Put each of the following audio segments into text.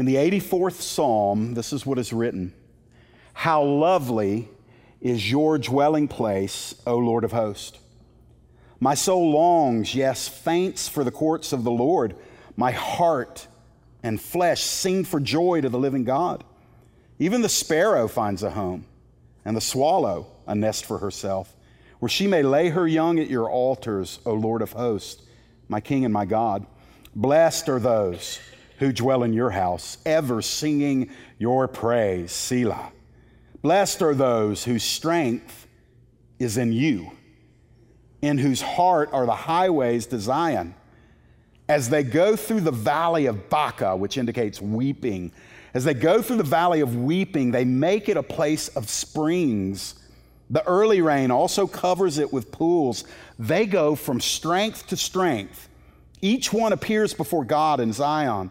In the 84th Psalm, this is what is written How lovely is your dwelling place, O Lord of hosts. My soul longs, yes, faints for the courts of the Lord. My heart and flesh sing for joy to the living God. Even the sparrow finds a home, and the swallow a nest for herself, where she may lay her young at your altars, O Lord of hosts, my King and my God. Blessed are those who dwell in your house, ever singing your praise, Selah. Blessed are those whose strength is in you, in whose heart are the highways to Zion. As they go through the valley of Baca, which indicates weeping, as they go through the valley of weeping, they make it a place of springs. The early rain also covers it with pools. They go from strength to strength. Each one appears before God in Zion.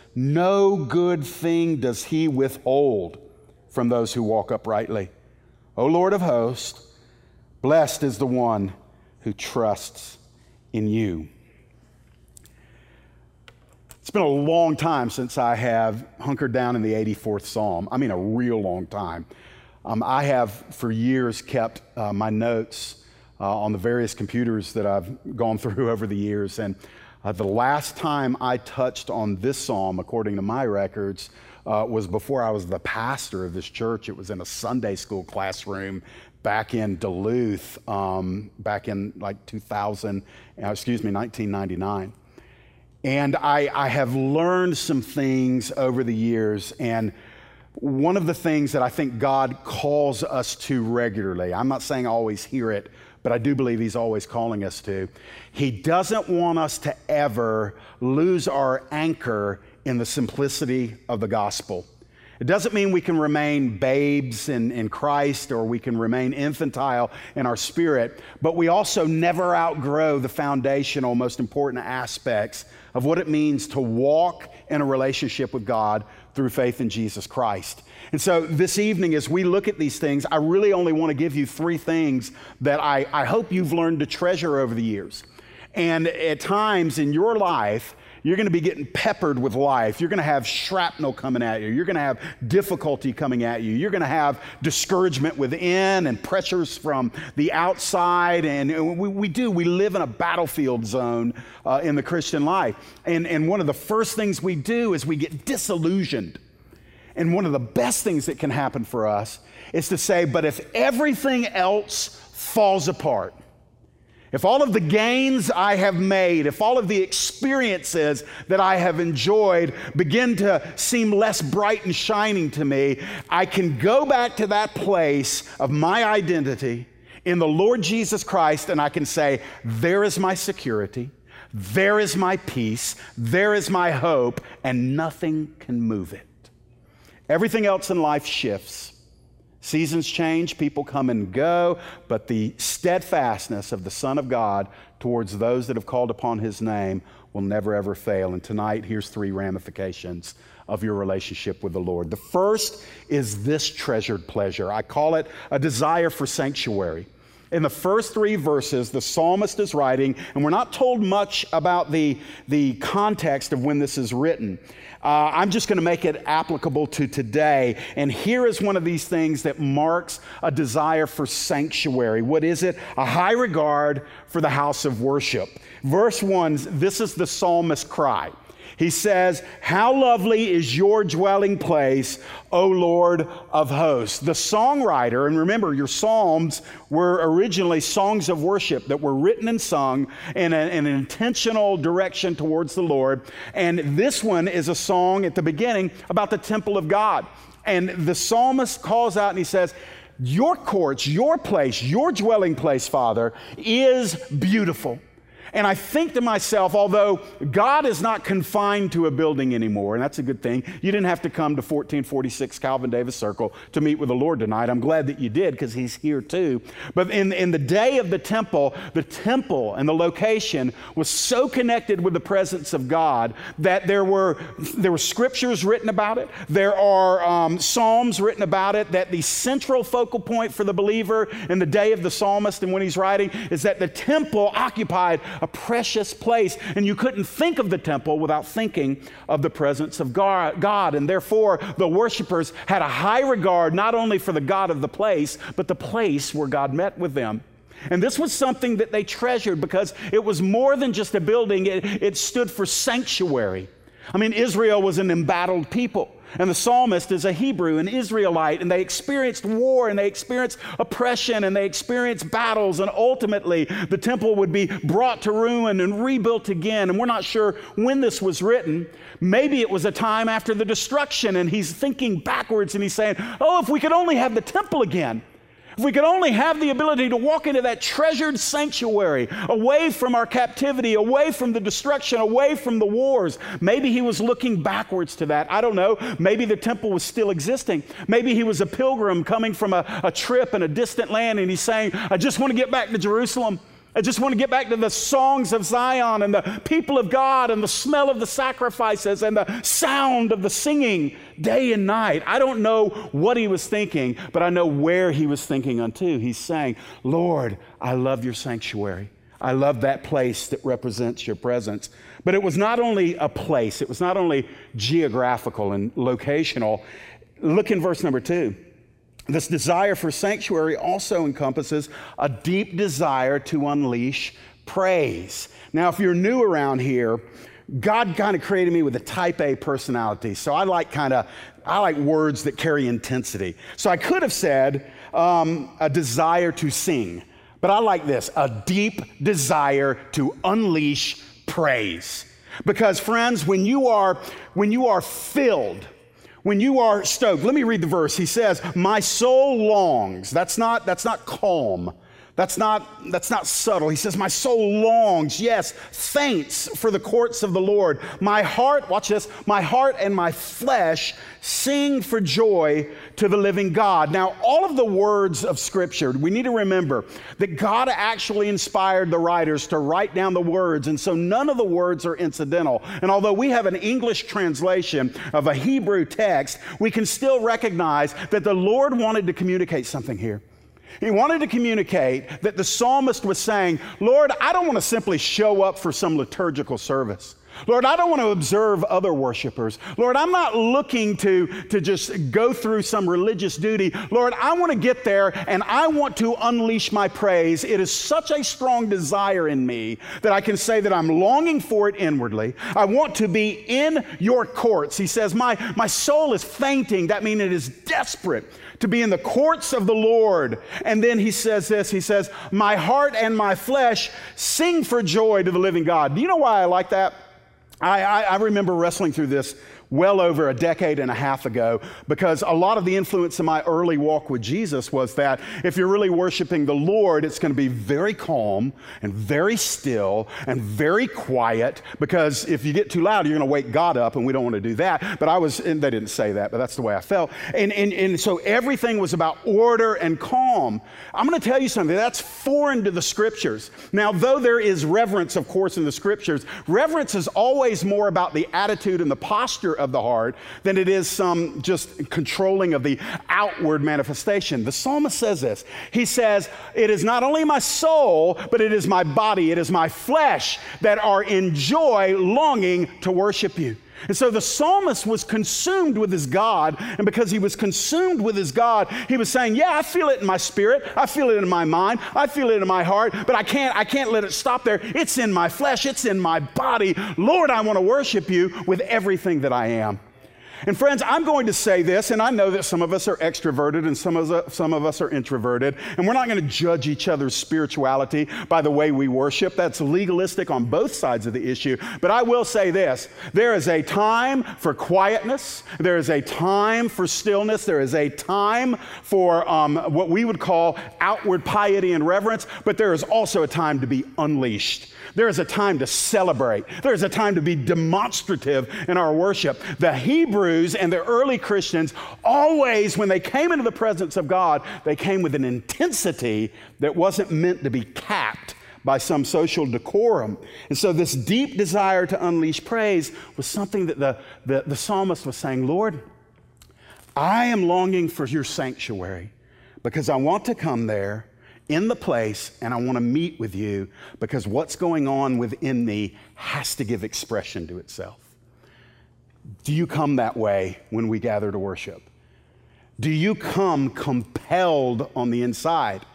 no good thing does he withhold from those who walk uprightly. O Lord of hosts, blessed is the one who trusts in you. It's been a long time since I have hunkered down in the 84th Psalm. I mean, a real long time. Um, I have for years kept uh, my notes uh, on the various computers that I've gone through over the years. And uh, the last time I touched on this psalm, according to my records, uh, was before I was the pastor of this church. It was in a Sunday school classroom back in Duluth, um, back in like 2000, uh, excuse me, 1999. And I, I have learned some things over the years. And one of the things that I think God calls us to regularly, I'm not saying I always hear it, but I do believe He's always calling us to. He doesn't want us to ever lose our anchor in the simplicity of the gospel. It doesn't mean we can remain babes in, in Christ or we can remain infantile in our spirit, but we also never outgrow the foundational, most important aspects of what it means to walk in a relationship with God through faith in Jesus Christ. And so this evening, as we look at these things, I really only want to give you three things that I, I hope you've learned to treasure over the years. And at times in your life, you're going to be getting peppered with life. You're going to have shrapnel coming at you. You're going to have difficulty coming at you. You're going to have discouragement within and pressures from the outside. And we, we do. We live in a battlefield zone uh, in the Christian life. And, and one of the first things we do is we get disillusioned. And one of the best things that can happen for us is to say, but if everything else falls apart, if all of the gains I have made, if all of the experiences that I have enjoyed begin to seem less bright and shining to me, I can go back to that place of my identity in the Lord Jesus Christ and I can say, There is my security, there is my peace, there is my hope, and nothing can move it. Everything else in life shifts. Seasons change, people come and go, but the steadfastness of the Son of God towards those that have called upon his name will never ever fail. And tonight, here's three ramifications of your relationship with the Lord. The first is this treasured pleasure. I call it a desire for sanctuary. In the first three verses, the psalmist is writing, and we're not told much about the, the context of when this is written. Uh, I'm just going to make it applicable to today. And here is one of these things that marks a desire for sanctuary. What is it? A high regard for the house of worship. Verse 1 this is the psalmist's cry. He says, How lovely is your dwelling place, O Lord of hosts. The songwriter, and remember, your psalms were originally songs of worship that were written and sung in, a, in an intentional direction towards the Lord. And this one is a song at the beginning about the temple of God. And the psalmist calls out and he says, your courts, your place, your dwelling place, Father, is beautiful. And I think to myself, although God is not confined to a building anymore, and that's a good thing, you didn't have to come to 1446 Calvin Davis Circle to meet with the Lord tonight. I'm glad that you did because He's here too. But in, in the day of the temple, the temple and the location was so connected with the presence of God that there were, there were scriptures written about it, there are um, psalms written about it, that the central focal point for the believer in the day of the psalmist and when he's writing is that the temple occupied a precious place. And you couldn't think of the temple without thinking of the presence of God. And therefore, the worshipers had a high regard not only for the God of the place, but the place where God met with them. And this was something that they treasured because it was more than just a building, it, it stood for sanctuary. I mean, Israel was an embattled people. And the psalmist is a Hebrew, an Israelite, and they experienced war and they experienced oppression and they experienced battles. And ultimately, the temple would be brought to ruin and rebuilt again. And we're not sure when this was written. Maybe it was a time after the destruction, and he's thinking backwards and he's saying, Oh, if we could only have the temple again. If we could only have the ability to walk into that treasured sanctuary, away from our captivity, away from the destruction, away from the wars, maybe he was looking backwards to that. I don't know. Maybe the temple was still existing. Maybe he was a pilgrim coming from a, a trip in a distant land and he's saying, I just want to get back to Jerusalem. I just want to get back to the songs of Zion and the people of God and the smell of the sacrifices and the sound of the singing day and night. I don't know what he was thinking, but I know where he was thinking unto. He's saying, Lord, I love your sanctuary. I love that place that represents your presence. But it was not only a place, it was not only geographical and locational. Look in verse number two. This desire for sanctuary also encompasses a deep desire to unleash praise. Now, if you're new around here, God kind of created me with a type A personality. So I like kind of, I like words that carry intensity. So I could have said um, a desire to sing, but I like this a deep desire to unleash praise. Because, friends, when you are, when you are filled, when you are stoked, let me read the verse. He says, My soul longs. That's not, that's not calm. That's not, that's not subtle. He says, My soul longs, yes, faints for the courts of the Lord. My heart, watch this, my heart and my flesh sing for joy to the living God. Now, all of the words of Scripture, we need to remember that God actually inspired the writers to write down the words, and so none of the words are incidental. And although we have an English translation of a Hebrew text, we can still recognize that the Lord wanted to communicate something here. He wanted to communicate that the psalmist was saying, Lord, I don't want to simply show up for some liturgical service. Lord, I don't want to observe other worshipers. Lord, I'm not looking to, to just go through some religious duty. Lord, I want to get there and I want to unleash my praise. It is such a strong desire in me that I can say that I'm longing for it inwardly. I want to be in your courts. He says, My, my soul is fainting. That means it is desperate to be in the courts of the Lord. And then he says this He says, My heart and my flesh sing for joy to the living God. Do you know why I like that? I, I, I remember wrestling through this well over a decade and a half ago because a lot of the influence in my early walk with Jesus was that if you're really worshiping the Lord, it's going to be very calm and very still and very quiet because if you get too loud, you're going to wake God up and we don't want to do that. But I was, and they didn't say that, but that's the way I felt. And, and, and so everything was about order and calm. I'm going to tell you something that's foreign to the scriptures. Now, though there is reverence, of course, in the scriptures, reverence is always more about the attitude and the posture of the heart than it is some just controlling of the outward manifestation. The psalmist says this. He says, It is not only my soul, but it is my body, it is my flesh that are in joy longing to worship you. And so the psalmist was consumed with his God. And because he was consumed with his God, he was saying, Yeah, I feel it in my spirit. I feel it in my mind. I feel it in my heart, but I can't, I can't let it stop there. It's in my flesh. It's in my body. Lord, I want to worship you with everything that I am. And friends, I'm going to say this, and I know that some of us are extroverted and some of us, some of us are introverted, and we're not going to judge each other's spirituality by the way we worship. That's legalistic on both sides of the issue. But I will say this there is a time for quietness, there is a time for stillness, there is a time for um, what we would call outward piety and reverence, but there is also a time to be unleashed. There is a time to celebrate. There is a time to be demonstrative in our worship. The Hebrews and the early Christians always, when they came into the presence of God, they came with an intensity that wasn't meant to be capped by some social decorum. And so, this deep desire to unleash praise was something that the, the, the psalmist was saying, Lord, I am longing for your sanctuary because I want to come there in the place and I want to meet with you because what's going on within me has to give expression to itself. Do you come that way when we gather to worship? Do you come compelled on the inside?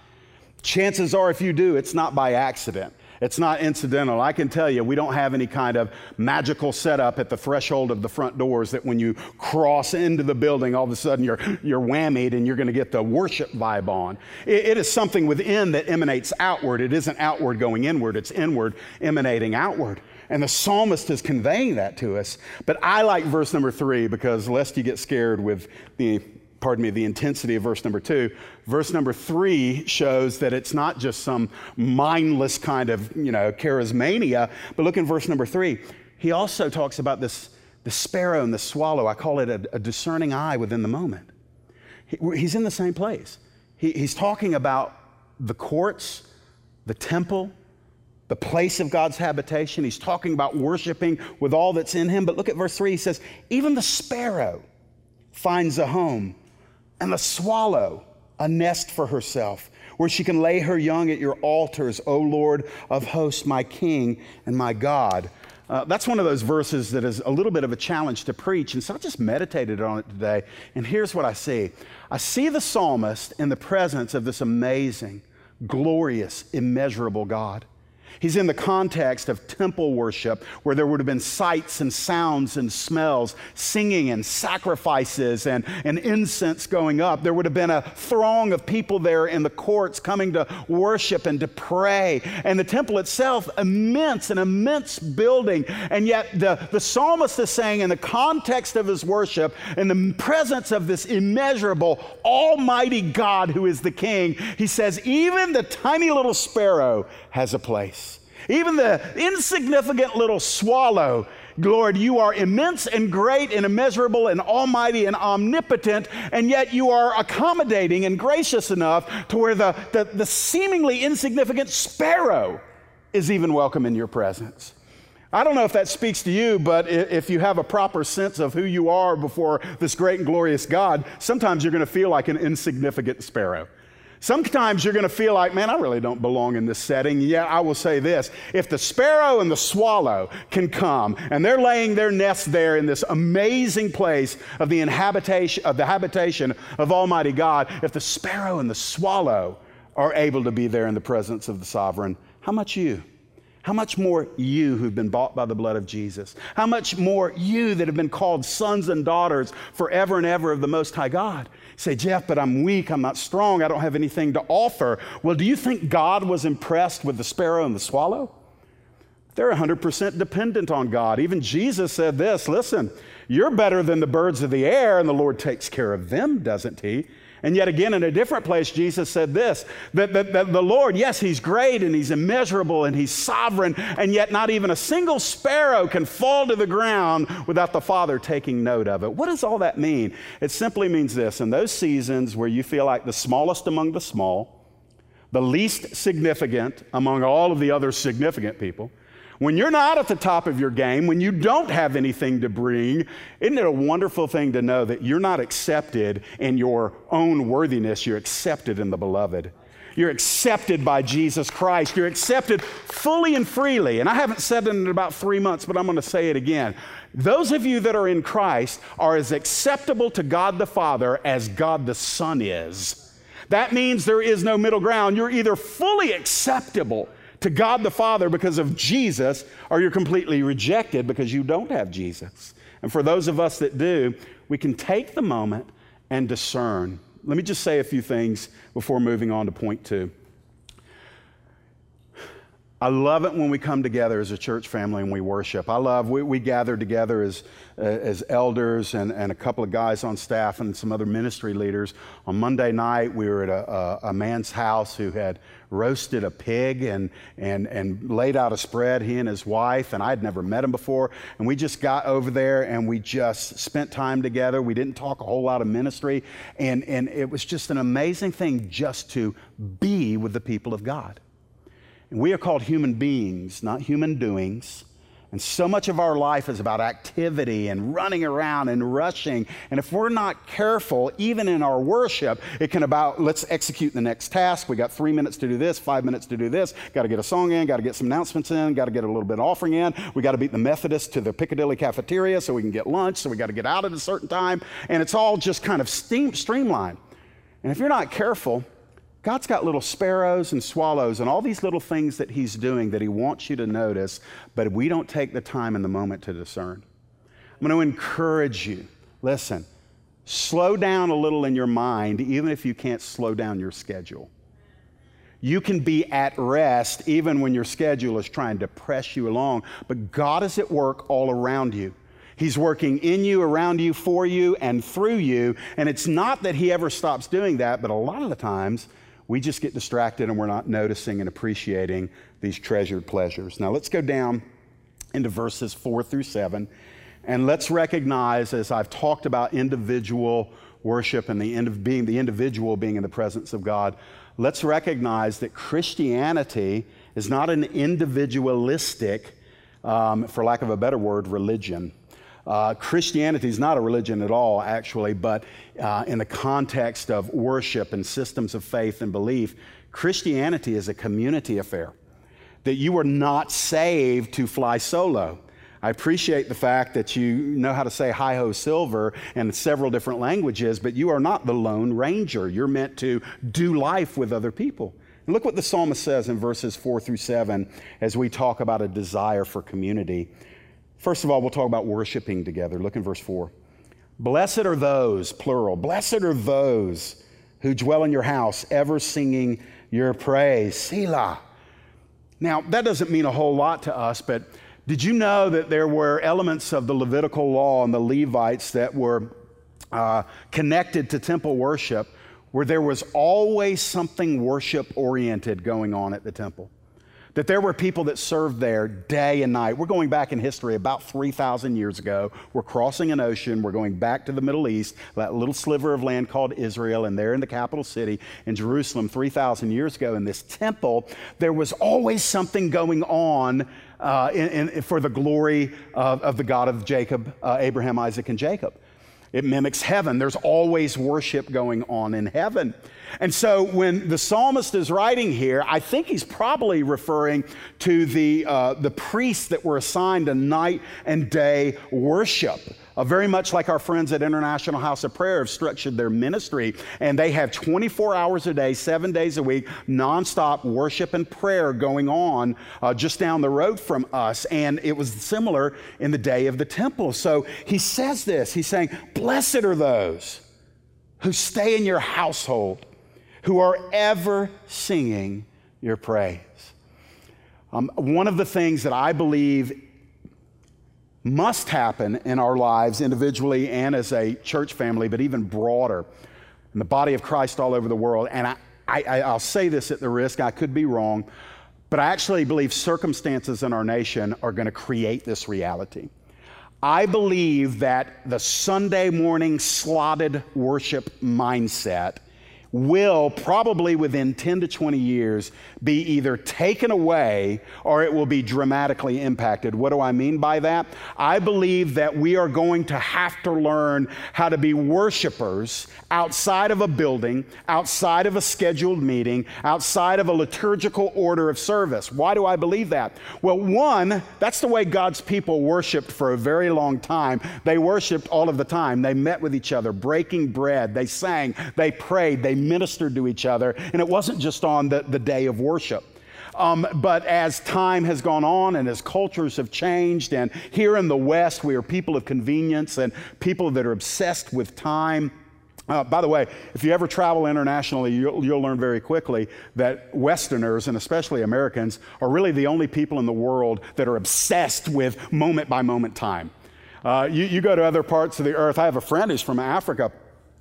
Chances are, if you do, it's not by accident. It's not incidental. I can tell you, we don't have any kind of magical setup at the threshold of the front doors that when you cross into the building, all of a sudden you're, you're whammied and you're going to get the worship vibe on. It, it is something within that emanates outward. It isn't outward going inward, it's inward emanating outward. And the psalmist is conveying that to us. But I like verse number three because lest you get scared with the pardon me, the intensity of verse number two. Verse number three shows that it's not just some mindless kind of, you know, charismania, but look in verse number three. He also talks about this, the sparrow and the swallow. I call it a, a discerning eye within the moment. He, he's in the same place. He, he's talking about the courts, the temple, the place of God's habitation. He's talking about worshiping with all that's in him. But look at verse 3. He says, Even the sparrow finds a home and the swallow a nest for herself, where she can lay her young at your altars, O Lord of hosts, my King and my God. Uh, that's one of those verses that is a little bit of a challenge to preach. And so I just meditated on it today. And here's what I see I see the psalmist in the presence of this amazing, glorious, immeasurable God. He's in the context of temple worship where there would have been sights and sounds and smells, singing and sacrifices and, and incense going up. There would have been a throng of people there in the courts coming to worship and to pray. And the temple itself, immense, an immense building. And yet the, the psalmist is saying, in the context of his worship, in the presence of this immeasurable, almighty God who is the king, he says, even the tiny little sparrow has a place. Even the insignificant little swallow, Lord, you are immense and great and immeasurable and almighty and omnipotent, and yet you are accommodating and gracious enough to where the, the, the seemingly insignificant sparrow is even welcome in your presence. I don't know if that speaks to you, but if you have a proper sense of who you are before this great and glorious God, sometimes you're going to feel like an insignificant sparrow. Sometimes you're going to feel like, man, I really don't belong in this setting. Yeah, I will say this. If the sparrow and the swallow can come and they're laying their nests there in this amazing place of the inhabitation of the habitation of Almighty God, if the sparrow and the swallow are able to be there in the presence of the sovereign, how much you? How much more you who've been bought by the blood of Jesus? How much more you that have been called sons and daughters forever and ever of the Most High God? say, Jeff, but I'm weak, I'm not strong, I don't have anything to offer. Well, do you think God was impressed with the sparrow and the swallow? They're 100% dependent on God. Even Jesus said this listen, you're better than the birds of the air, and the Lord takes care of them, doesn't He? And yet again, in a different place, Jesus said this that, that, that, the Lord, yes, He's great and He's immeasurable and He's sovereign, and yet not even a single sparrow can fall to the ground without the Father taking note of it. What does all that mean? It simply means this in those seasons where you feel like the smallest among the small, the least significant among all of the other significant people, when you're not at the top of your game, when you don't have anything to bring, isn't it a wonderful thing to know that you're not accepted in your own worthiness? You're accepted in the beloved. You're accepted by Jesus Christ. You're accepted fully and freely. And I haven't said it in about three months, but I'm going to say it again. Those of you that are in Christ are as acceptable to God the Father as God the Son is. That means there is no middle ground. You're either fully acceptable to God the Father because of Jesus, or you're completely rejected because you don't have Jesus. And for those of us that do, we can take the moment and discern. Let me just say a few things before moving on to point two. I love it when we come together as a church family and we worship. I love, we, we gather together as, uh, as elders and, and a couple of guys on staff and some other ministry leaders. On Monday night, we were at a, a, a man's house who had roasted a pig and, and, and laid out a spread, he and his wife, and I'd never met him before. And we just got over there and we just spent time together. We didn't talk a whole lot of ministry. And, and it was just an amazing thing just to be with the people of God. And we are called human beings, not human doings. And so much of our life is about activity and running around and rushing. And if we're not careful, even in our worship, it can about let's execute the next task. We got three minutes to do this, five minutes to do this. Got to get a song in, got to get some announcements in, got to get a little bit of offering in. We got to beat the Methodist to the Piccadilly cafeteria so we can get lunch. So we got to get out at a certain time. And it's all just kind of steam, streamlined. And if you're not careful, God's got little sparrows and swallows and all these little things that He's doing that He wants you to notice, but we don't take the time in the moment to discern. I'm going to encourage you listen, slow down a little in your mind, even if you can't slow down your schedule. You can be at rest even when your schedule is trying to press you along, but God is at work all around you. He's working in you, around you, for you, and through you. And it's not that He ever stops doing that, but a lot of the times, we just get distracted and we're not noticing and appreciating these treasured pleasures. Now let's go down into verses four through seven. And let's recognize, as I've talked about individual worship and the end of being the individual being in the presence of God, let's recognize that Christianity is not an individualistic, um, for lack of a better word, religion. Uh, Christianity is not a religion at all, actually, but uh, in the context of worship and systems of faith and belief, Christianity is a community affair. That you are not saved to fly solo. I appreciate the fact that you know how to say hi ho silver in several different languages, but you are not the lone ranger. You're meant to do life with other people. And look what the psalmist says in verses four through seven as we talk about a desire for community. First of all, we'll talk about worshiping together. Look in verse 4. Blessed are those, plural, blessed are those who dwell in your house, ever singing your praise. Selah. Now, that doesn't mean a whole lot to us, but did you know that there were elements of the Levitical law and the Levites that were uh, connected to temple worship where there was always something worship oriented going on at the temple? That there were people that served there day and night. We're going back in history about 3,000 years ago. We're crossing an ocean. We're going back to the Middle East, that little sliver of land called Israel, and there in the capital city in Jerusalem 3,000 years ago in this temple, there was always something going on uh, in, in, for the glory of, of, the God of Jacob, uh, Abraham, Isaac, and Jacob. It mimics heaven. There's always worship going on in heaven. And so when the psalmist is writing here, I think he's probably referring to the, uh, the priests that were assigned a night and day worship. Uh, very much like our friends at International House of Prayer have structured their ministry, and they have 24 hours a day, seven days a week, nonstop worship and prayer going on uh, just down the road from us. And it was similar in the day of the temple. So he says this He's saying, Blessed are those who stay in your household who are ever singing your praise. Um, one of the things that I believe must happen in our lives individually and as a church family, but even broader in the body of Christ all over the world, and I, I, I'll say this at the risk, I could be wrong, but I actually believe circumstances in our nation are going to create this reality. I believe that the Sunday morning slotted worship mindset will probably within 10 to 20 years be either taken away or it will be dramatically impacted. What do I mean by that? I believe that we are going to have to learn how to be worshipers outside of a building, outside of a scheduled meeting, outside of a liturgical order of service. Why do I believe that? Well, one, that's the way God's people worshiped for a very long time. They worshiped all of the time. They met with each other, breaking bread, they sang, they prayed, they ministered to each other, and it wasn't just on the, the day of worship. Um, but as time has gone on and as cultures have changed, and here in the West, we are people of convenience and people that are obsessed with time. Uh, by the way, if you ever travel internationally, you'll, you'll, learn very quickly that Westerners, and especially Americans, are really the only people in the world that are obsessed with moment by moment time. Uh, you, you, go to other parts of the earth. I have a friend who's from Africa,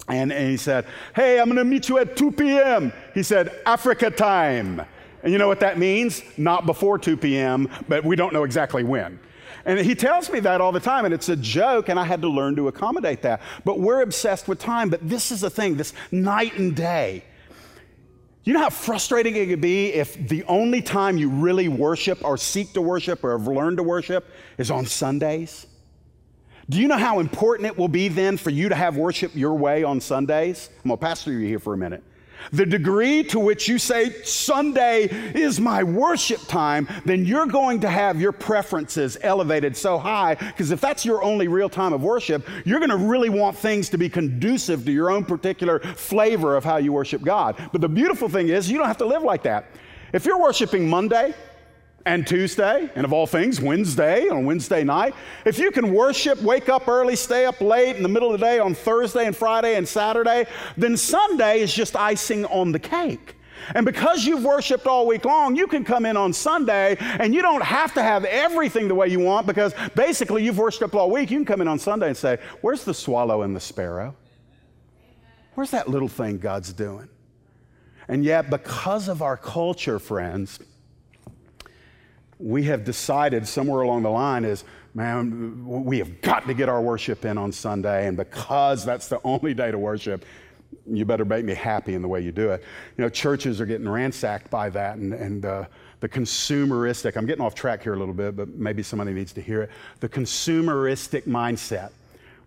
and, and he said, Hey, I'm going to meet you at 2 p.m. He said, Africa time. And you know what that means? Not before 2 p.m., but we don't know exactly when. And he tells me that all the time, and it's a joke, and I had to learn to accommodate that. But we're obsessed with time. But this is the thing this night and day. You know how frustrating it could be if the only time you really worship or seek to worship or have learned to worship is on Sundays? Do you know how important it will be then for you to have worship your way on Sundays? I'm going to pastor you here for a minute. The degree to which you say, Sunday is my worship time, then you're going to have your preferences elevated so high. Because if that's your only real time of worship, you're going to really want things to be conducive to your own particular flavor of how you worship God. But the beautiful thing is, you don't have to live like that. If you're worshiping Monday, and Tuesday, and of all things, Wednesday on Wednesday night. If you can worship, wake up early, stay up late in the middle of the day on Thursday and Friday and Saturday, then Sunday is just icing on the cake. And because you've worshiped all week long, you can come in on Sunday and you don't have to have everything the way you want because basically you've worshiped all week. You can come in on Sunday and say, Where's the swallow and the sparrow? Where's that little thing God's doing? And yet, because of our culture, friends, we have decided somewhere along the line is, man, we have got to get our worship in on Sunday, and because that's the only day to worship, you better make me happy in the way you do it. You know, churches are getting ransacked by that, and, and uh, the consumeristic, I'm getting off track here a little bit, but maybe somebody needs to hear it. The consumeristic mindset,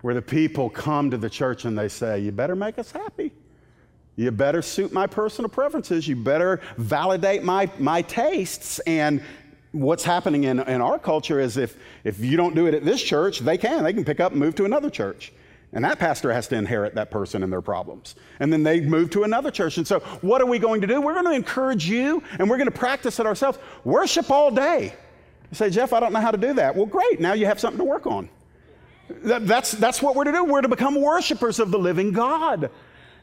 where the people come to the church and they say, You better make us happy. You better suit my personal preferences. You better validate my, my tastes. And what's happening in, in our culture is if, if you don't do it at this church, they can. They can pick up and move to another church. And that pastor has to inherit that person and their problems. And then they move to another church. And so, what are we going to do? We're going to encourage you and we're going to practice it ourselves. Worship all day. You say, Jeff, I don't know how to do that. Well, great. Now you have something to work on. That, that's, that's what we're to do. We're to become worshipers of the living God.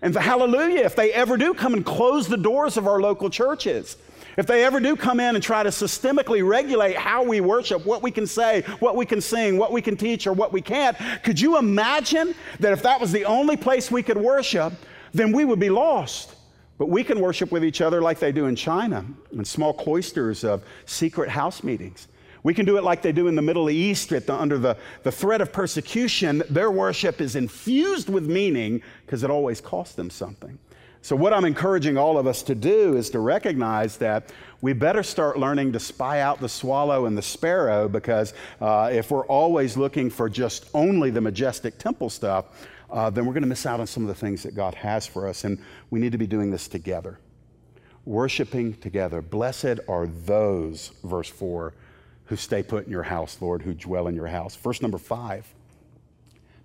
And the, hallelujah, if they ever do come and close the doors of our local churches, if they ever do come in and try to systemically regulate how we worship, what we can say, what we can sing, what we can teach, or what we can't, could you imagine that if that was the only place we could worship, then we would be lost? But we can worship with each other like they do in China, in small cloisters of secret house meetings. We can do it like they do in the Middle East the, under the, the threat of persecution. Their worship is infused with meaning because it always costs them something. So, what I'm encouraging all of us to do is to recognize that we better start learning to spy out the swallow and the sparrow because uh, if we're always looking for just only the majestic temple stuff, uh, then we're going to miss out on some of the things that God has for us. And we need to be doing this together, worshiping together. Blessed are those, verse 4, who stay put in your house, Lord, who dwell in your house. Verse number 5,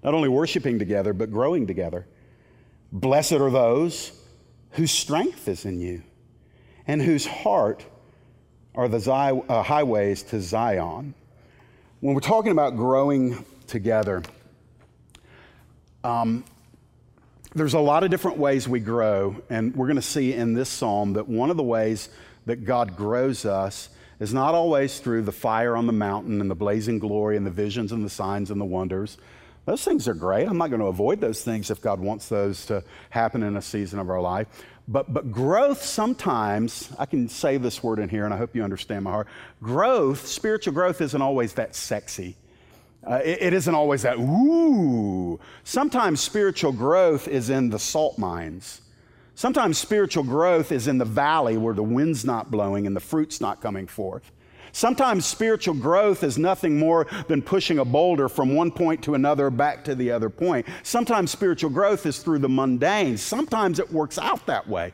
not only worshiping together, but growing together. Blessed are those whose strength is in you and whose heart are the uh, highways to Zion. When we're talking about growing together, um, there's a lot of different ways we grow, and we're going to see in this psalm that one of the ways that God grows us is not always through the fire on the mountain and the blazing glory and the visions and the signs and the wonders. Those things are great. I'm not going to avoid those things if God wants those to happen in a season of our life. But, but growth sometimes, I can say this word in here and I hope you understand my heart. Growth, spiritual growth, isn't always that sexy. Uh, it, it isn't always that, ooh. Sometimes spiritual growth is in the salt mines. Sometimes spiritual growth is in the valley where the wind's not blowing and the fruit's not coming forth. Sometimes spiritual growth is nothing more than pushing a boulder from one point to another back to the other point. Sometimes spiritual growth is through the mundane. Sometimes it works out that way.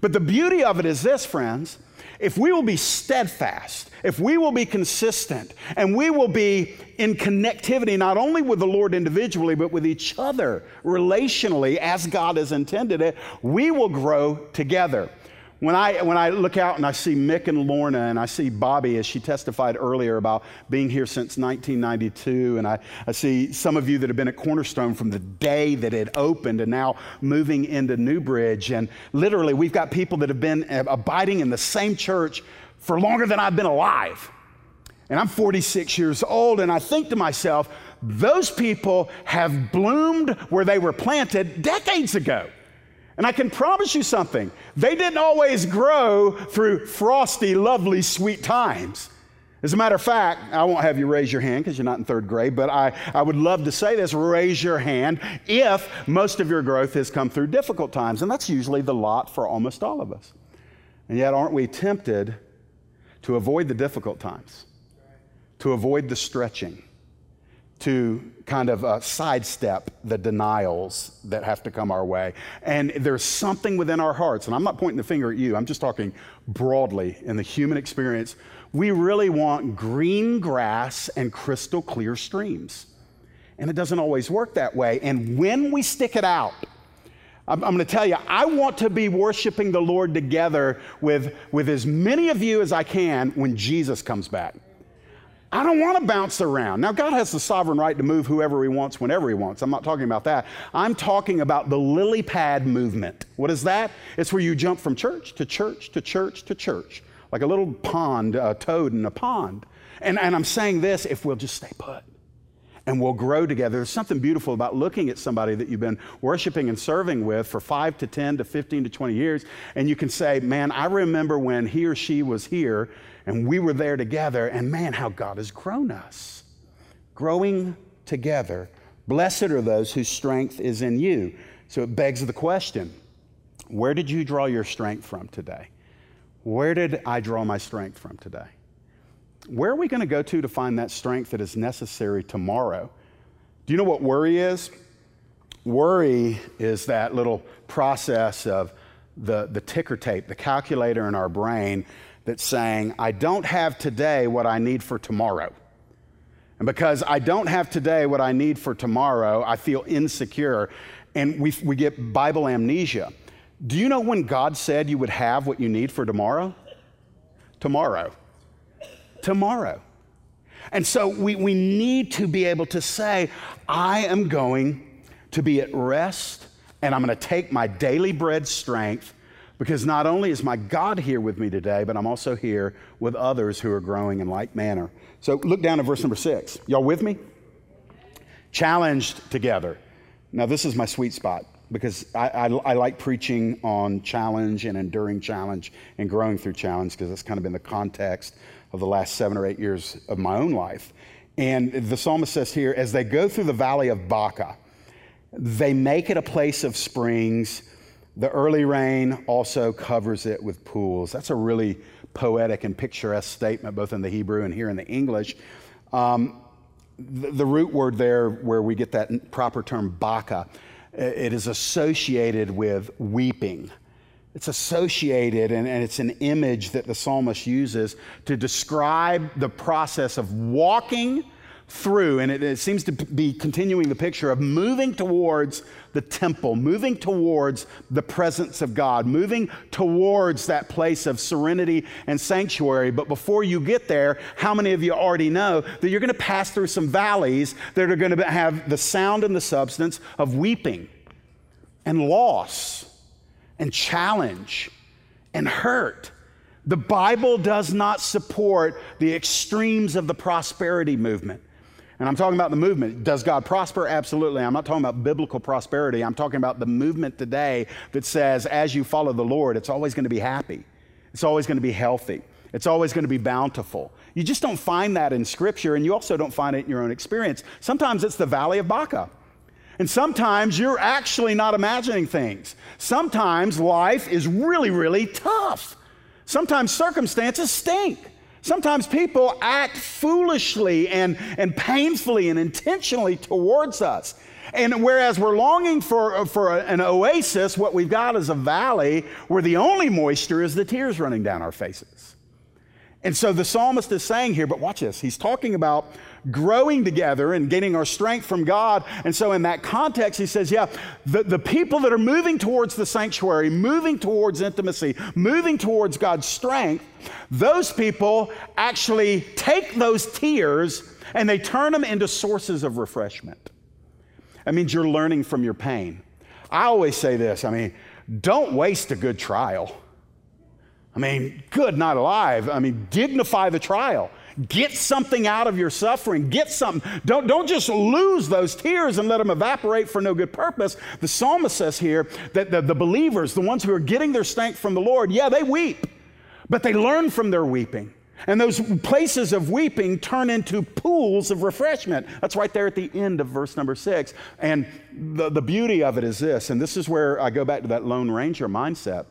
But the beauty of it is this, friends. If we will be steadfast, if we will be consistent, and we will be in connectivity not only with the Lord individually, but with each other relationally as God has intended it, we will grow together. When I, when I look out and I see Mick and Lorna and I see Bobby, as she testified earlier about being here since 1992, and I, I see some of you that have been at Cornerstone from the day that it opened and now moving into New Bridge. And literally, we've got people that have been uh, abiding in the same church for longer than I've been alive. And I'm 46 years old, and I think to myself, those people have bloomed where they were planted decades ago. And I can promise you something they didn't always grow through frosty, lovely, sweet times. As a matter of fact, I won't have you raise your hand because you're not in third grade, but I, I would love to say this raise your hand if most of your growth has come through difficult times. And that's usually the lot for almost all of us. And yet, aren't we tempted to avoid the difficult times, to avoid the stretching, to kind of uh, sidestep the denials that have to come our way. And there's something within our hearts, and I'm not pointing the finger at you, I'm just talking broadly in the human experience. We really want green grass and crystal clear streams. And it doesn't always work that way. And when we stick it out, I'm, I'm going to tell you, I want to be worshiping the Lord together with, with as many of you as I can when Jesus comes back. I don't want to bounce around. Now, God has the sovereign right to move whoever He wants whenever He wants. I'm not talking about that. I'm talking about the lily pad movement. What is that? It's where you jump from church to church to church to church, like a little pond, a toad in a pond. And, and I'm saying this if we'll just stay put and we'll grow together. There's something beautiful about looking at somebody that you've been worshiping and serving with for five to 10 to 15 to 20 years, and you can say, Man, I remember when he or she was here and we were there together, and man, how God has grown us. Growing together. Blessed are those whose strength is in you. So it begs the question where did you draw your strength from today? Where did I draw my strength from today? Where are we going to go to to find that strength that is necessary tomorrow? Do you know what worry is? Worry is that little process of the, the ticker tape, the calculator in our brain that's saying, I don't have today what I need for tomorrow. And because I don't have today what I need for tomorrow, I feel insecure and we, we get Bible amnesia. Do you know when God said you would have what you need for tomorrow? Tomorrow. Tomorrow. And so we, we need to be able to say, I am going to be at rest and I'm going to take my daily bread strength because not only is my God here with me today, but I'm also here with others who are growing in like manner. So look down at verse number six. Y'all with me? Challenged together. Now, this is my sweet spot because I, I, I like preaching on challenge and enduring challenge and growing through challenge because that's kind of been the context of the last seven or eight years of my own life. And the psalmist says here, as they go through the valley of Baca, they make it a place of springs the early rain also covers it with pools. That's a really poetic and picturesque statement, both in the Hebrew and here in the English. Um, the, the, root word there, where we get that proper term baka, it is associated with weeping. It's associated, and, and it's an image that the psalmist uses to describe the process of walking through, and it, it, seems to be continuing the picture of moving towards the temple, moving towards the presence of God, moving towards that place of serenity and sanctuary. But before you get there, how many of you already know that you're going to pass through some valleys that are going to have the sound and the substance of weeping and loss and challenge and hurt? The Bible does not support the extremes of the prosperity movement. And I'm talking about the movement. Does God prosper? Absolutely. I'm not talking about biblical prosperity. I'm talking about the movement today that says as you follow the Lord, it's always going to be happy, it's always going to be healthy, it's always going to be bountiful. You just don't find that in Scripture, and you also don't find it in your own experience. Sometimes it's the Valley of Baca. And sometimes you're actually not imagining things. Sometimes life is really, really tough. Sometimes circumstances stink. Sometimes people act foolishly and, and painfully and intentionally towards us. And whereas we're longing for, for an oasis, what we've got is a valley where the only moisture is the tears running down our faces. And so the psalmist is saying here, but watch this, he's talking about growing together and getting our strength from God. And so, in that context, he says, yeah, the, the people that are moving towards the sanctuary, moving towards intimacy, moving towards God's strength, those people actually take those tears and they turn them into sources of refreshment. That means you're learning from your pain. I always say this I mean, don't waste a good trial. I mean, good not alive. I mean, dignify the trial. Get something out of your suffering. Get something. Don't, don't just lose those tears and let them evaporate for no good purpose. The psalmist says here that the, the believers, the ones who are getting their strength from the Lord, yeah, they weep, but they learn from their weeping. And those places of weeping turn into pools of refreshment. That's right there at the end of verse number six. And the, the beauty of it is this, and this is where I go back to that Lone Ranger mindset.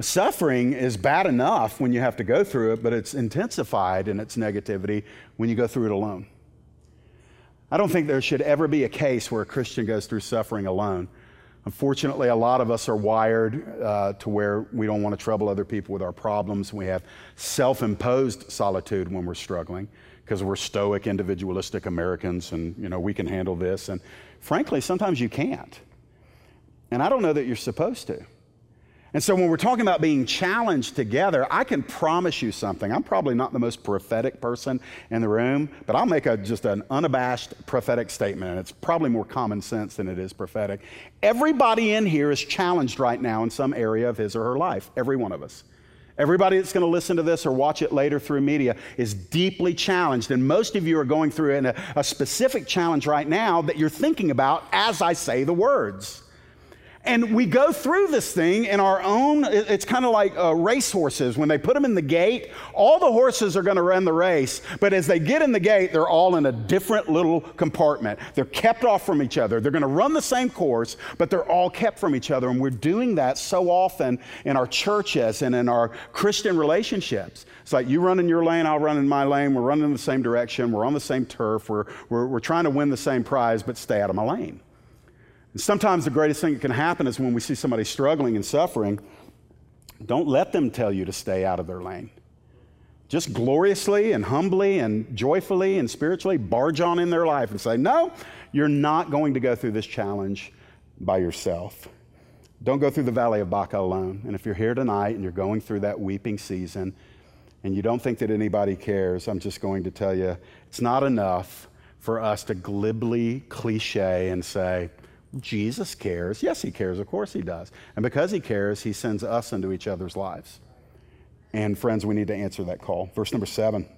Suffering is bad enough when you have to go through it, but it's intensified in its negativity when you go through it alone. I don't think there should ever be a case where a Christian goes through suffering alone. Unfortunately, a lot of us are wired uh, to where we don't want to trouble other people with our problems. We have self imposed solitude when we're struggling because we're stoic, individualistic Americans and, you know, we can handle this. And frankly, sometimes you can't. And I don't know that you're supposed to. And so when we're talking about being challenged together, I can promise you something. I'm probably not the most prophetic person in the room, but I'll make a, just an unabashed prophetic statement, and it's probably more common sense than it is prophetic. Everybody in here is challenged right now in some area of his or her life, every one of us. Everybody that's going to listen to this or watch it later through media is deeply challenged. And most of you are going through a, a specific challenge right now that you're thinking about as I say the words. And we go through this thing in our own, it's kind of like uh, racehorses. When they put them in the gate, all the horses are going to run the race. But as they get in the gate, they're all in a different little compartment. They're kept off from each other. They're going to run the same course, but they're all kept from each other. And we're doing that so often in our churches and in our Christian relationships. It's like you run in your lane, I'll run in my lane. We're running in the same direction. We're on the same turf. We're, we're, we're trying to win the same prize, but stay out of my lane. And sometimes the greatest thing that can happen is when we see somebody struggling and suffering, don't let them tell you to stay out of their lane. Just gloriously and humbly and joyfully and spiritually barge on in their life and say, No, you're not going to go through this challenge by yourself. Don't go through the valley of Baca alone. And if you're here tonight and you're going through that weeping season and you don't think that anybody cares, I'm just going to tell you it's not enough for us to glibly cliche and say, Jesus cares. Yes, he cares. Of course he does. And because he cares, he sends us into each other's lives. And friends, we need to answer that call. Verse number seven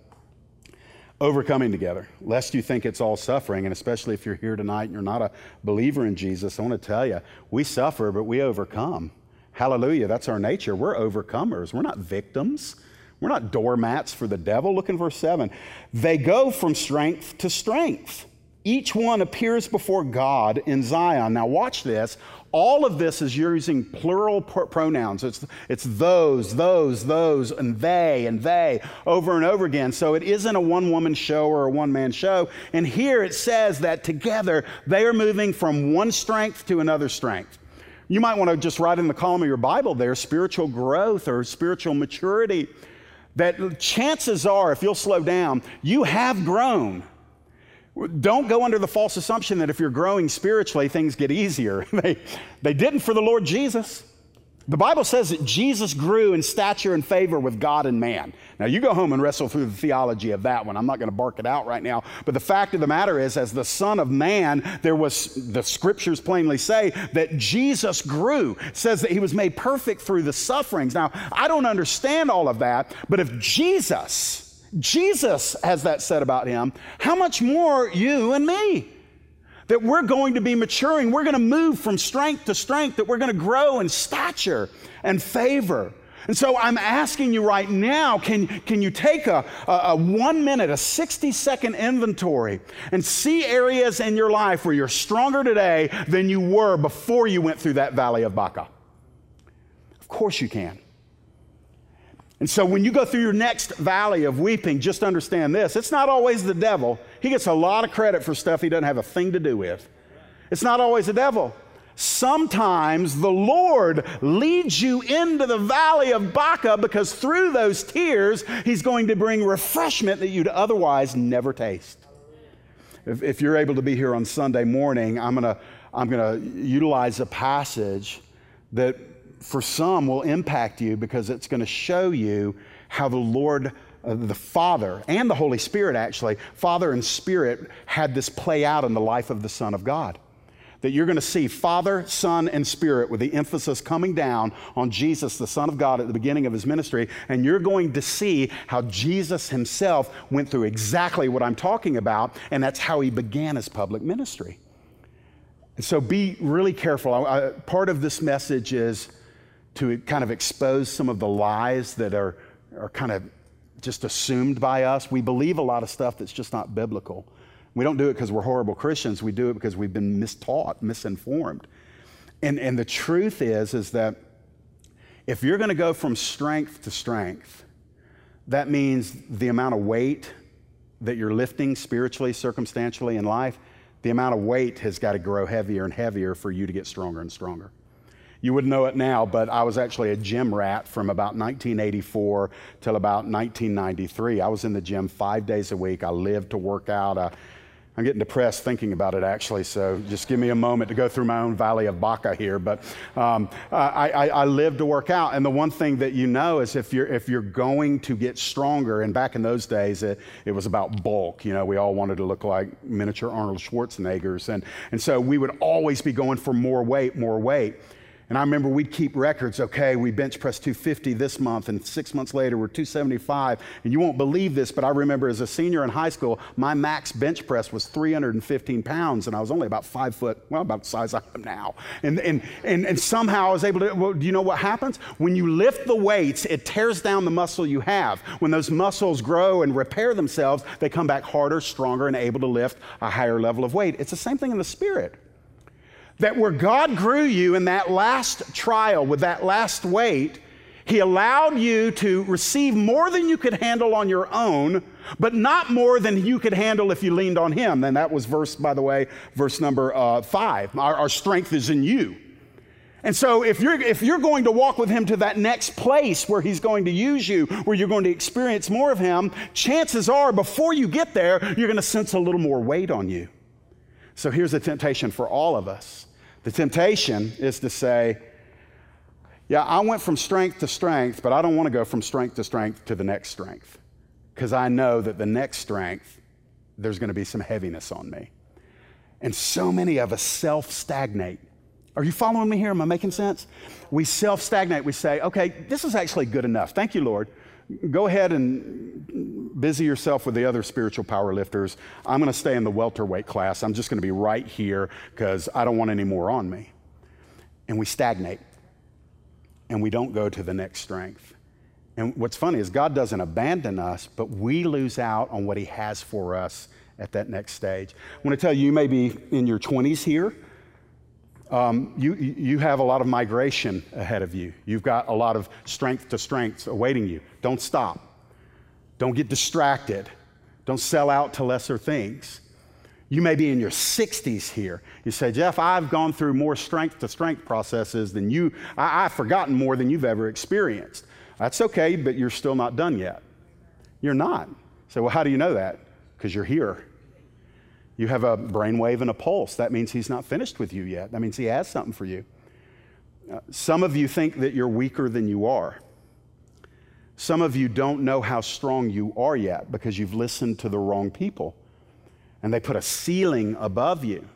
overcoming together, lest you think it's all suffering. And especially if you're here tonight and you're not a believer in Jesus, I want to tell you, we suffer, but we overcome. Hallelujah. That's our nature. We're overcomers, we're not victims. We're not doormats for the devil. Look in verse 7. They go from strength to strength. Each one appears before God in Zion. Now, watch this. All of this is using plural pr- pronouns. It's, it's those, those, those, and they, and they over and over again. So it isn't a one woman show or a one man show. And here it says that together they are moving from one strength to another strength. You might want to just write in the column of your Bible there spiritual growth or spiritual maturity. That chances are, if you'll slow down, you have grown. Don't go under the false assumption that if you're growing spiritually, things get easier. they, they didn't for the Lord Jesus. The Bible says that Jesus grew in stature and favor with God and man. Now, you go home and wrestle through the theology of that one. I'm not going to bark it out right now. But the fact of the matter is, as the Son of Man, there was, the scriptures plainly say that Jesus grew. Says that he was made perfect through the sufferings. Now, I don't understand all of that, but if Jesus, Jesus has that said about him. How much more you and me? That we're going to be maturing. We're going to move from strength to strength, that we're going to grow in stature and favor. And so I'm asking you right now can, can you take a, a, a, one minute, a 60 second inventory and see areas in your life where you're stronger today than you were before you went through that valley of Baca? Of course you can. And so when you go through your next valley of weeping, just understand this it's not always the devil. He gets a lot of credit for stuff he doesn't have a thing to do with. It's not always the devil. Sometimes the Lord leads you into the valley of Baca because through those tears, He's going to bring refreshment that you'd otherwise never taste. If, if you're able to be here on Sunday morning, I'm going to I'm going to utilize a passage that for some will impact you because it's going to show you how the Lord, uh, the Father, and the Holy Spirit actually, Father and Spirit had this play out in the life of the Son of God that you're going to see Father, Son, and Spirit with the emphasis coming down on Jesus, the Son of God, at the beginning of his ministry. And you're going to see how Jesus himself went through exactly what I'm talking about, and that's how he began his public ministry. And so be really careful. I, I, part of this message is to kind of expose some of the lies that are, are kind of just assumed by us. We believe a lot of stuff that's just not biblical. We don't do it because we're horrible Christians. We do it because we've been mistaught, misinformed. And, and the truth is, is that if you're going to go from strength to strength, that means the amount of weight that you're lifting spiritually, circumstantially in life, the amount of weight has got to grow heavier and heavier for you to get stronger and stronger. You wouldn't know it now, but I was actually a gym rat from about 1984 till about 1993. I was in the gym five days a week. I lived to work out. I, I'm getting depressed thinking about it, actually, so just give me a moment to go through my own valley of Baca here. But um, I, I, I, live to work out. And the one thing that you know is if you're, if you're going to get stronger, and back in those days, it, it was about bulk. You know, we all wanted to look like miniature Arnold Schwarzeneggers. And, and so we would always be going for more weight, more weight. And I remember we'd keep records. Okay, we bench press 250 this month, and six months later we're 275. And you won't believe this, but I remember as a senior in high school, my max bench press was 315 pounds, and I was only about five foot, well, about the size I am now. And, and, and, and somehow I was able to, well, do you know what happens? When you lift the weights, it tears down the muscle you have. When those muscles grow and repair themselves, they come back harder, stronger, and able to lift a higher level of weight. It's the same thing in the spirit. That where God grew you in that last trial with that last weight, He allowed you to receive more than you could handle on your own, but not more than you could handle if you leaned on Him. And that was verse, by the way, verse number uh, five. Our, our strength is in you. And so, if you're, if you're going to walk with him to that next place where he's going to use you, where you're going to experience more of him, chances are before you get there, you're going to sense a little more weight on you. So here's a temptation for all of us. The temptation is to say, yeah, I went from strength to strength, but I don't want to go from strength to strength to the next strength because I know that the next strength, there's going to be some heaviness on me. And so many of us self stagnate. Are you following me here? Am I making sense? We self stagnate. We say, okay, this is actually good enough. Thank you, Lord. Go ahead and busy yourself with the other spiritual power lifters. I'm going to stay in the welterweight class. I'm just going to be right here because I don't want any more on me. And we stagnate and we don't go to the next strength. And what's funny is God doesn't abandon us, but we lose out on what He has for us at that next stage. I want to tell you, you may be in your 20s here um, you, you have a lot of migration ahead of you. You've got a lot of strength to strength awaiting you. Don't stop. Don't get distracted. Don't sell out to lesser things. You may be in your 60s here. You say, Jeff, I've gone through more strength to strength processes than you, I, have forgotten more than you've ever experienced. That's okay, but you're still not done yet. You're not. So, well, how do you know that? Because you're here. You have a brainwave and a pulse. That means he's not finished with you yet. That means he has something for you. Uh, some of you think that you're weaker than you are. Some of you don't know how strong you are yet because you've listened to the wrong people. And they put a ceiling above you.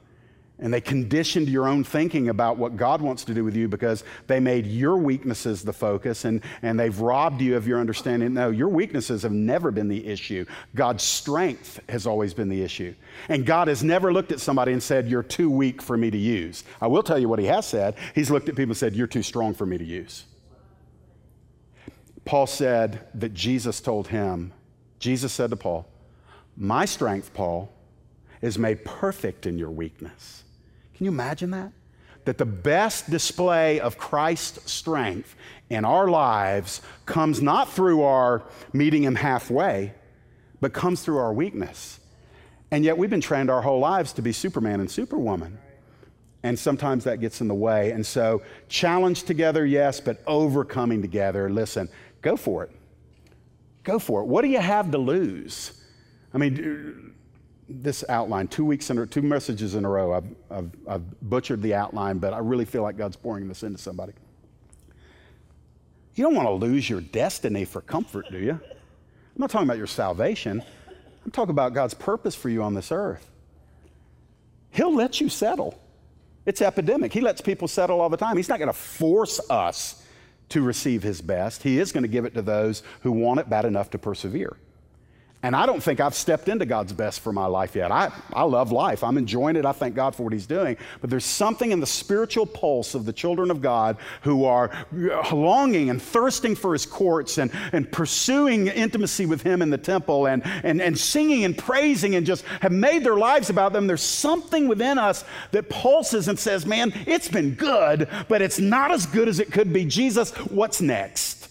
And they conditioned your own thinking about what God wants to do with you because they made your weaknesses the focus and, and they've robbed you of your understanding. No, your weaknesses have never been the issue. God's strength has always been the issue. And God has never looked at somebody and said, You're too weak for me to use. I will tell you what He has said. He's looked at people and said, You're too strong for me to use. Paul said that Jesus told him, Jesus said to Paul, My strength, Paul, is made perfect in your weakness. Can you imagine that? That the best display of Christ's strength in our lives comes not through our meeting Him halfway, but comes through our weakness. And yet we've been trained our whole lives to be Superman and Superwoman. And sometimes that gets in the way. And so, challenge together, yes, but overcoming together, listen, go for it. Go for it. What do you have to lose? I mean, this outline, two weeks in, two messages in a row, I've, I've, I've butchered the outline, but I really feel like God's pouring this into somebody. You don't want to lose your destiny for comfort, do you? I'm not talking about your salvation. I'm talking about God's purpose for you on this earth. He'll let you settle. It's epidemic. He lets people settle all the time. He's not going to force us to receive His best. He is going to give it to those who want it bad enough to persevere. And I don't think I've stepped into God's best for my life yet. I, I love life. I'm enjoying it. I thank God for what He's doing. But there's something in the spiritual pulse of the children of God who are uh, longing and thirsting for His courts and, and pursuing intimacy with Him in the temple and, and, and singing and praising and just have made their lives about them. There's something within us that pulses and says, Man, it's been good, but it's not as good as it could be. Jesus, what's next?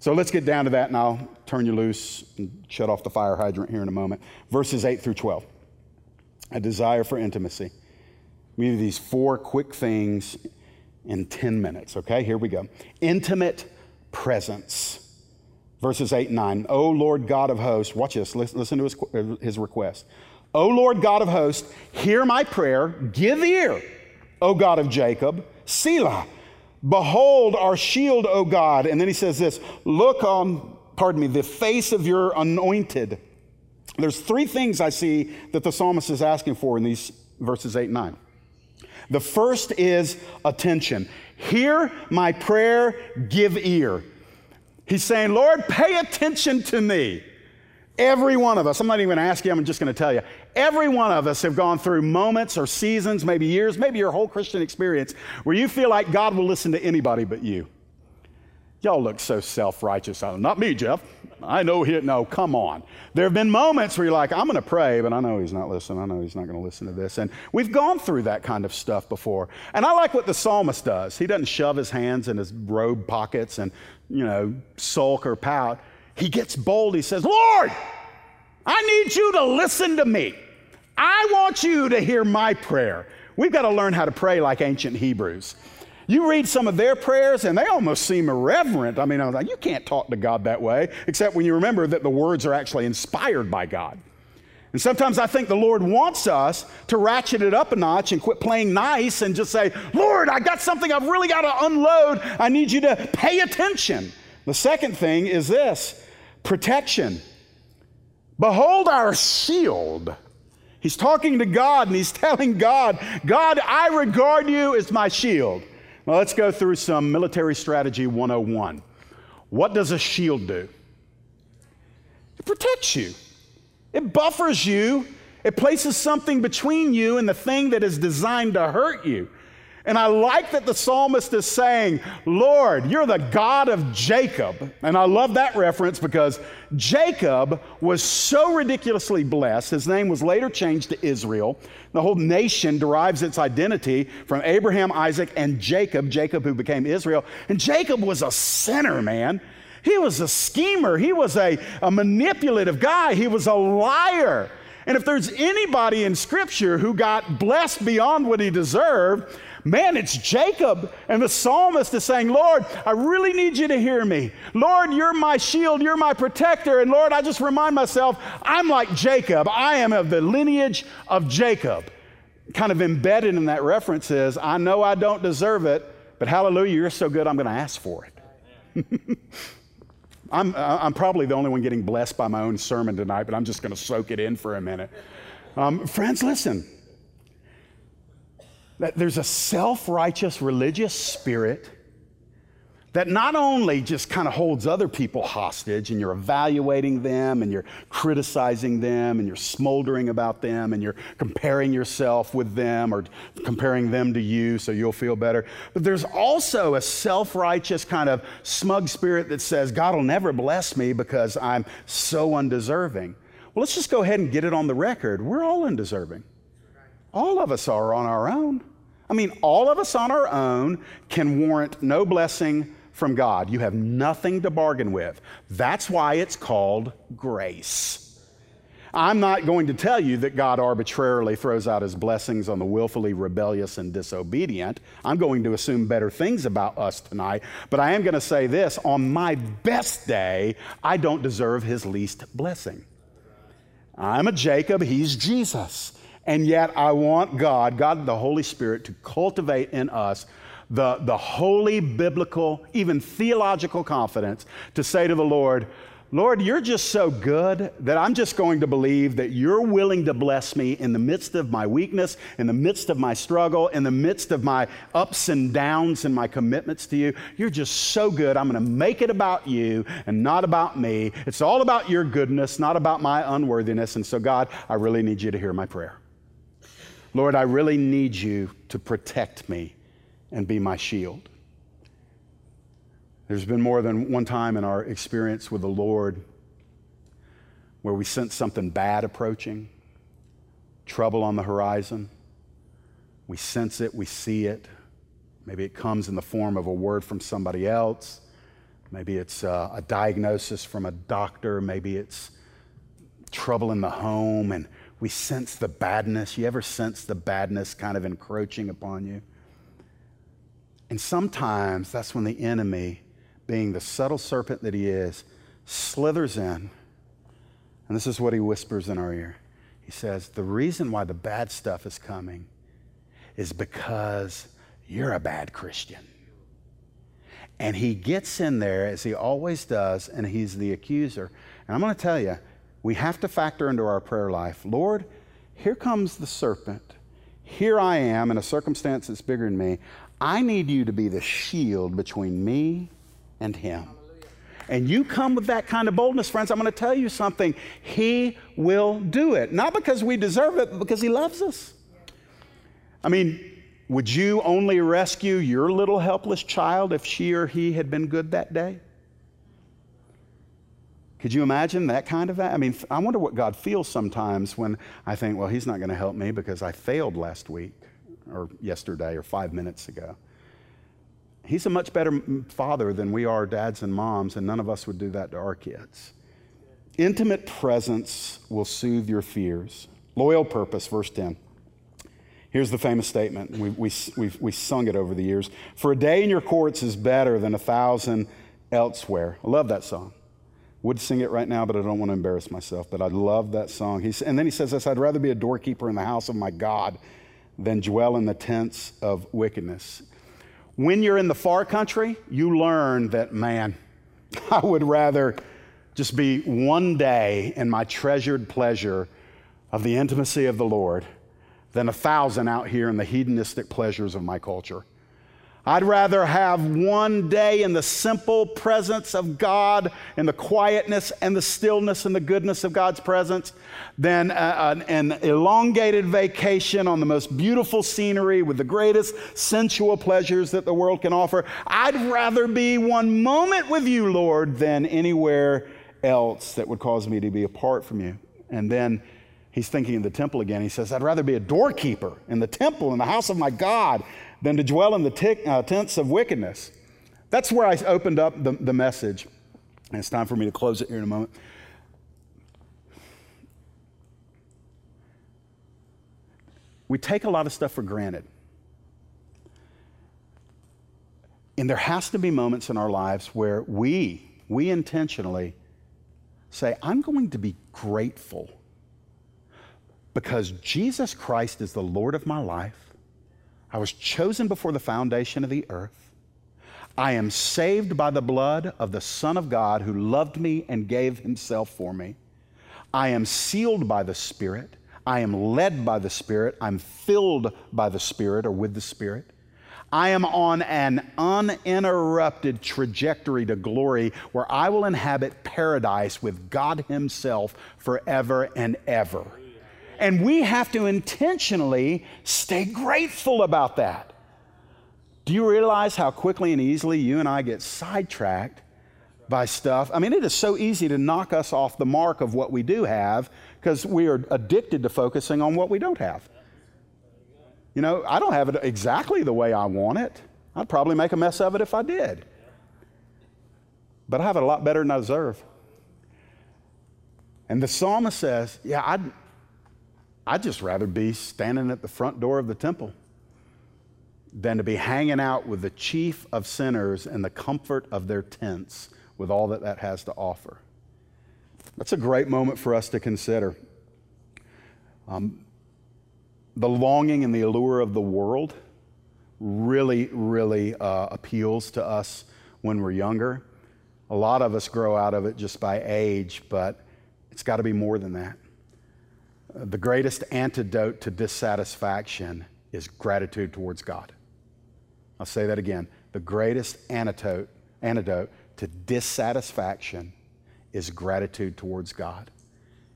So let's get down to that and I'll turn you loose and shut off the fire hydrant here in a moment. Verses 8 through 12. A desire for intimacy. We these four quick things in 10 minutes, okay? Here we go. Intimate presence. Verses 8 and 9. O Lord God of hosts, watch this, listen to his, his request. O Lord God of hosts, hear my prayer, give ear, O God of Jacob, Selah. Behold our shield, O God. And then he says this look on, pardon me, the face of your anointed. There's three things I see that the psalmist is asking for in these verses 8 and 9. The first is attention. Hear my prayer, give ear. He's saying, Lord, pay attention to me. Every one of us, I'm not even going to ask you, I'm just going to tell you. Every one of us have gone through moments or seasons, maybe years, maybe your whole Christian experience, where you feel like God will listen to anybody but you. Y'all look so self righteous. Not me, Jeff. I know he, no, come on. There have been moments where you're like, I'm going to pray, but I know he's not listening. I know he's not going to listen to this. And we've gone through that kind of stuff before. And I like what the psalmist does. He doesn't shove his hands in his robe pockets and, you know, sulk or pout he gets bold. He says, Lord, I need you to listen to me. I want you to hear my prayer. We've got to learn how to pray like ancient Hebrews. You read some of their prayers and they almost seem irreverent. I mean, I was like, you can't talk to God that way, except when you remember that the words are actually inspired by God. And sometimes I think the Lord wants us to ratchet it up a notch and quit playing nice and just say, Lord, I got something I've really got to unload. I need you to pay attention. The second thing is this protection. Behold our shield. He's talking to God and he's telling God, God, I regard you as my shield. Well, let's go through some military strategy 101. What does a shield do? It protects you, it buffers you, it places something between you and the thing that is designed to hurt you. And I like that the psalmist is saying, Lord, you're the God of Jacob. And I love that reference because Jacob was so ridiculously blessed. His name was later changed to Israel. The whole nation derives its identity from Abraham, Isaac, and Jacob, Jacob who became Israel. And Jacob was a sinner, man. He was a schemer, he was a, a manipulative guy, he was a liar. And if there's anybody in Scripture who got blessed beyond what he deserved, Man, it's Jacob. And the psalmist is saying, Lord, I really need you to hear me. Lord, you're my shield, you're my protector. And Lord, I just remind myself, I'm like Jacob. I am of the lineage of Jacob. Kind of embedded in that reference is, I know I don't deserve it, but hallelujah, you're so good, I'm going to ask for it. I'm, I'm probably the only one getting blessed by my own sermon tonight, but I'm just going to soak it in for a minute. Um, friends, listen there's a self righteous religious spirit that not only just kind of holds other people hostage and you're evaluating them and you're criticizing them and you're smoldering about them and you're comparing yourself with them or comparing them to you so you'll feel better, but there's also a self righteous kind of smug spirit that says, God will never bless me because I'm so undeserving. Well, let's just go ahead and get it on the record. We're all undeserving. All of us are on our own. I mean, all of us on our own can warrant no blessing from God. You have nothing to bargain with. That's why it's called grace. I'm not going to tell you that God arbitrarily throws out his blessings on the willfully rebellious and disobedient. I'm going to assume better things about us tonight. But I am going to say this on my best day, I don't deserve his least blessing. I'm a Jacob, he's Jesus. And yet I want God, God the Holy Spirit, to cultivate in us the, the holy, biblical, even theological confidence to say to the Lord, Lord, you're just so good that I'm just going to believe that you're willing to bless me in the midst of my weakness, in the midst of my struggle, in the midst of my ups and downs and my commitments to you. You're just so good. I'm going to make it about you and not about me. It's all about your goodness, not about my unworthiness. And so, God, I really need you to hear my prayer. Lord, I really need you to protect me and be my shield. There's been more than one time in our experience with the Lord where we sense something bad approaching, trouble on the horizon. We sense it, we see it. Maybe it comes in the form of a word from somebody else. Maybe it's a, uh, a diagnosis from a doctor. Maybe it's trouble in the home and we sense the badness. You ever sense the badness kind of encroaching upon you? And sometimes that's when the enemy being the subtle serpent that he is, slithers in. And this is what he whispers in our ear. He says, The reason why the bad stuff is coming is because you're a bad Christian. And he gets in there, as he always does, and he's the accuser. And I'm going to tell you, we have to factor into our prayer life Lord, here comes the serpent. Here I am in a circumstance that's bigger than me. I need you to be the shield between me and Him. And you come with that kind of boldness, friends, I'm going to tell you something. He will do it. Not because we deserve it, but because He loves us. I mean, would you only rescue your little helpless child if she or he had been good that day? Could you imagine that kind of that? I mean, I wonder what God feels sometimes when I think, well, He's not going to help me because I failed last week or yesterday or five minutes ago. He's a much better father than we are dads and moms, and none of us would do that to our kids. Intimate presence will soothe your fears. Loyal purpose, verse 10. Here's the famous statement. We, we, we've, we sung it over the years. For a day in your courts is better than a thousand elsewhere. I love that song. Would sing it right now, but I don't want to embarrass myself. But I love that song. He's, and then he says this I'd rather be a doorkeeper in the house of my God than dwell in the tents of wickedness. When you're in the far country, you learn that, man, I would rather just be one day in my treasured pleasure of the intimacy of the Lord than a thousand out here in the hedonistic pleasures of my culture. I'd rather have one day in the simple presence of God, in the quietness and the stillness and the goodness of God's presence, than uh, an, an elongated vacation on the most beautiful scenery with the greatest sensual pleasures that the world can offer. I'd rather be one moment with you, Lord, than anywhere else that would cause me to be apart from you. And then he's thinking of the temple again. He says, I'd rather be a doorkeeper in the temple, in the house of my God than to dwell in the t- uh, tents of wickedness. That's where I opened up the, the message. And it's time for me to close it here in a moment. We take a lot of stuff for granted. And there has to be moments in our lives where we, we intentionally say, I'm going to be grateful because Jesus Christ is the Lord of my life. I was chosen before the foundation of the earth. I am saved by the blood of the Son of God who loved me and gave himself for me. I am sealed by the Spirit. I am led by the Spirit. I'm filled by the Spirit or with the Spirit. I am on an uninterrupted trajectory to glory where I will inhabit paradise with God Himself forever and ever. And we have to intentionally stay grateful about that. Do you realize how quickly and easily you and I get sidetracked by stuff? I mean, it is so easy to knock us off the mark of what we do have because we are addicted to focusing on what we don't have. You know, I don't have it exactly the way I want it. I'd probably make a mess of it if I did. But I have it a lot better than I deserve. And the psalmist says, Yeah, I'd, I'd just rather be standing at the front door of the temple than to be hanging out with the chief of sinners in the comfort of their tents with all that that has to offer. That's a great moment for us to consider. Um, the longing and the allure of the world really, really uh, appeals to us when we're younger. A lot of us grow out of it just by age, but it's got to be more than that. The greatest antidote to dissatisfaction is gratitude towards God. I'll say that again. The greatest antidote, antidote to dissatisfaction is gratitude towards God.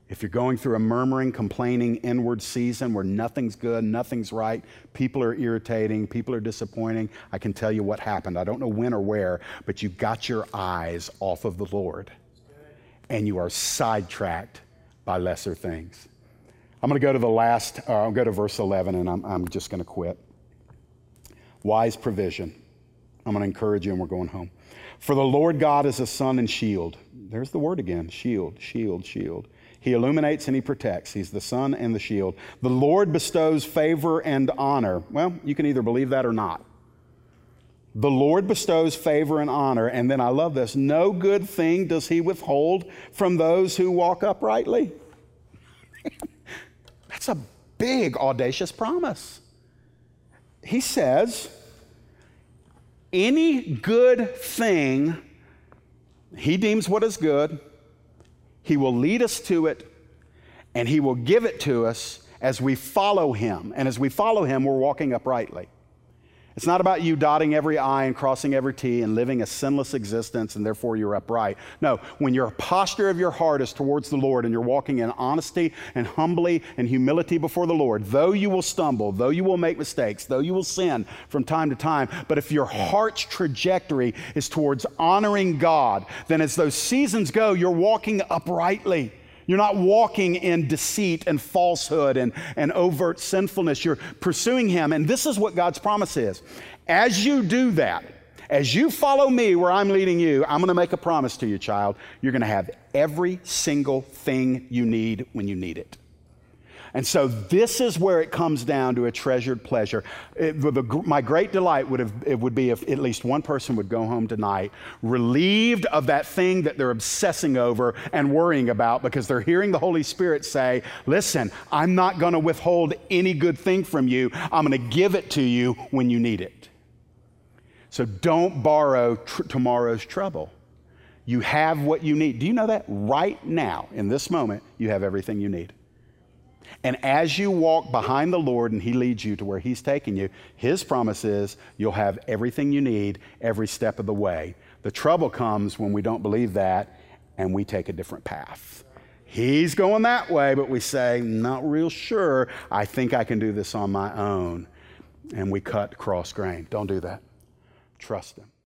If you're going through a murmuring, complaining inward season where nothing's good, nothing's right, people are irritating, people are disappointing, I can tell you what happened. I don't know when or where, but you got your eyes off of the Lord and you are sidetracked by lesser things. I'm going to go to the last, uh, I'll go to verse 11 and I'm, I'm just going to quit. Wise provision. I'm going to encourage you and we're going home. For the Lord God is a sun and shield. There's the word again shield, shield, shield. He illuminates and he protects. He's the sun and the shield. The Lord bestows favor and honor. Well, you can either believe that or not. The Lord bestows favor and honor. And then I love this no good thing does he withhold from those who walk uprightly. That's a big, audacious promise. He says, any good thing he deems what is good he will lead us to it, and He will give it to us as we follow Him. And as we follow Him, we're walking uprightly. It's not about you dotting every I and crossing every T and living a sinless existence and therefore you're upright. No, when your posture of your heart is towards the Lord and you're walking in honesty and humbly and humility before the Lord, though you will stumble, though you will make mistakes, though you will sin from time to time, but if your heart's trajectory is towards honoring God, then as those seasons go, you're walking uprightly. You're not walking in deceit and falsehood and, and overt sinfulness. You're pursuing Him. And this is what God's promise is. As you do that, as you follow me where I'm leading you, I'm going to make a promise to you, child. You're going to have every single thing you need when you need it. And so this is where it comes down to a treasured pleasure. It, the, my great delight would, have, it would be if at least one person would go home tonight relieved of that thing that they're obsessing over and worrying about because they're hearing the Holy Spirit say, Listen, I'm not going to withhold any good thing from you. I'm going to give it to you when you need it. So don't borrow tr- tomorrow's trouble. You have what you need. Do you know that? Right now, in this moment, you have everything you need. And as you walk behind the Lord and He leads you to where He's taking you, His promise is you'll have everything you need every step of the way. The trouble comes when we don't believe that and we take a different path. He's going that way, but we say, not real sure. I think I can do this on my own. And we cut cross grain. Don't do that. Trust Him.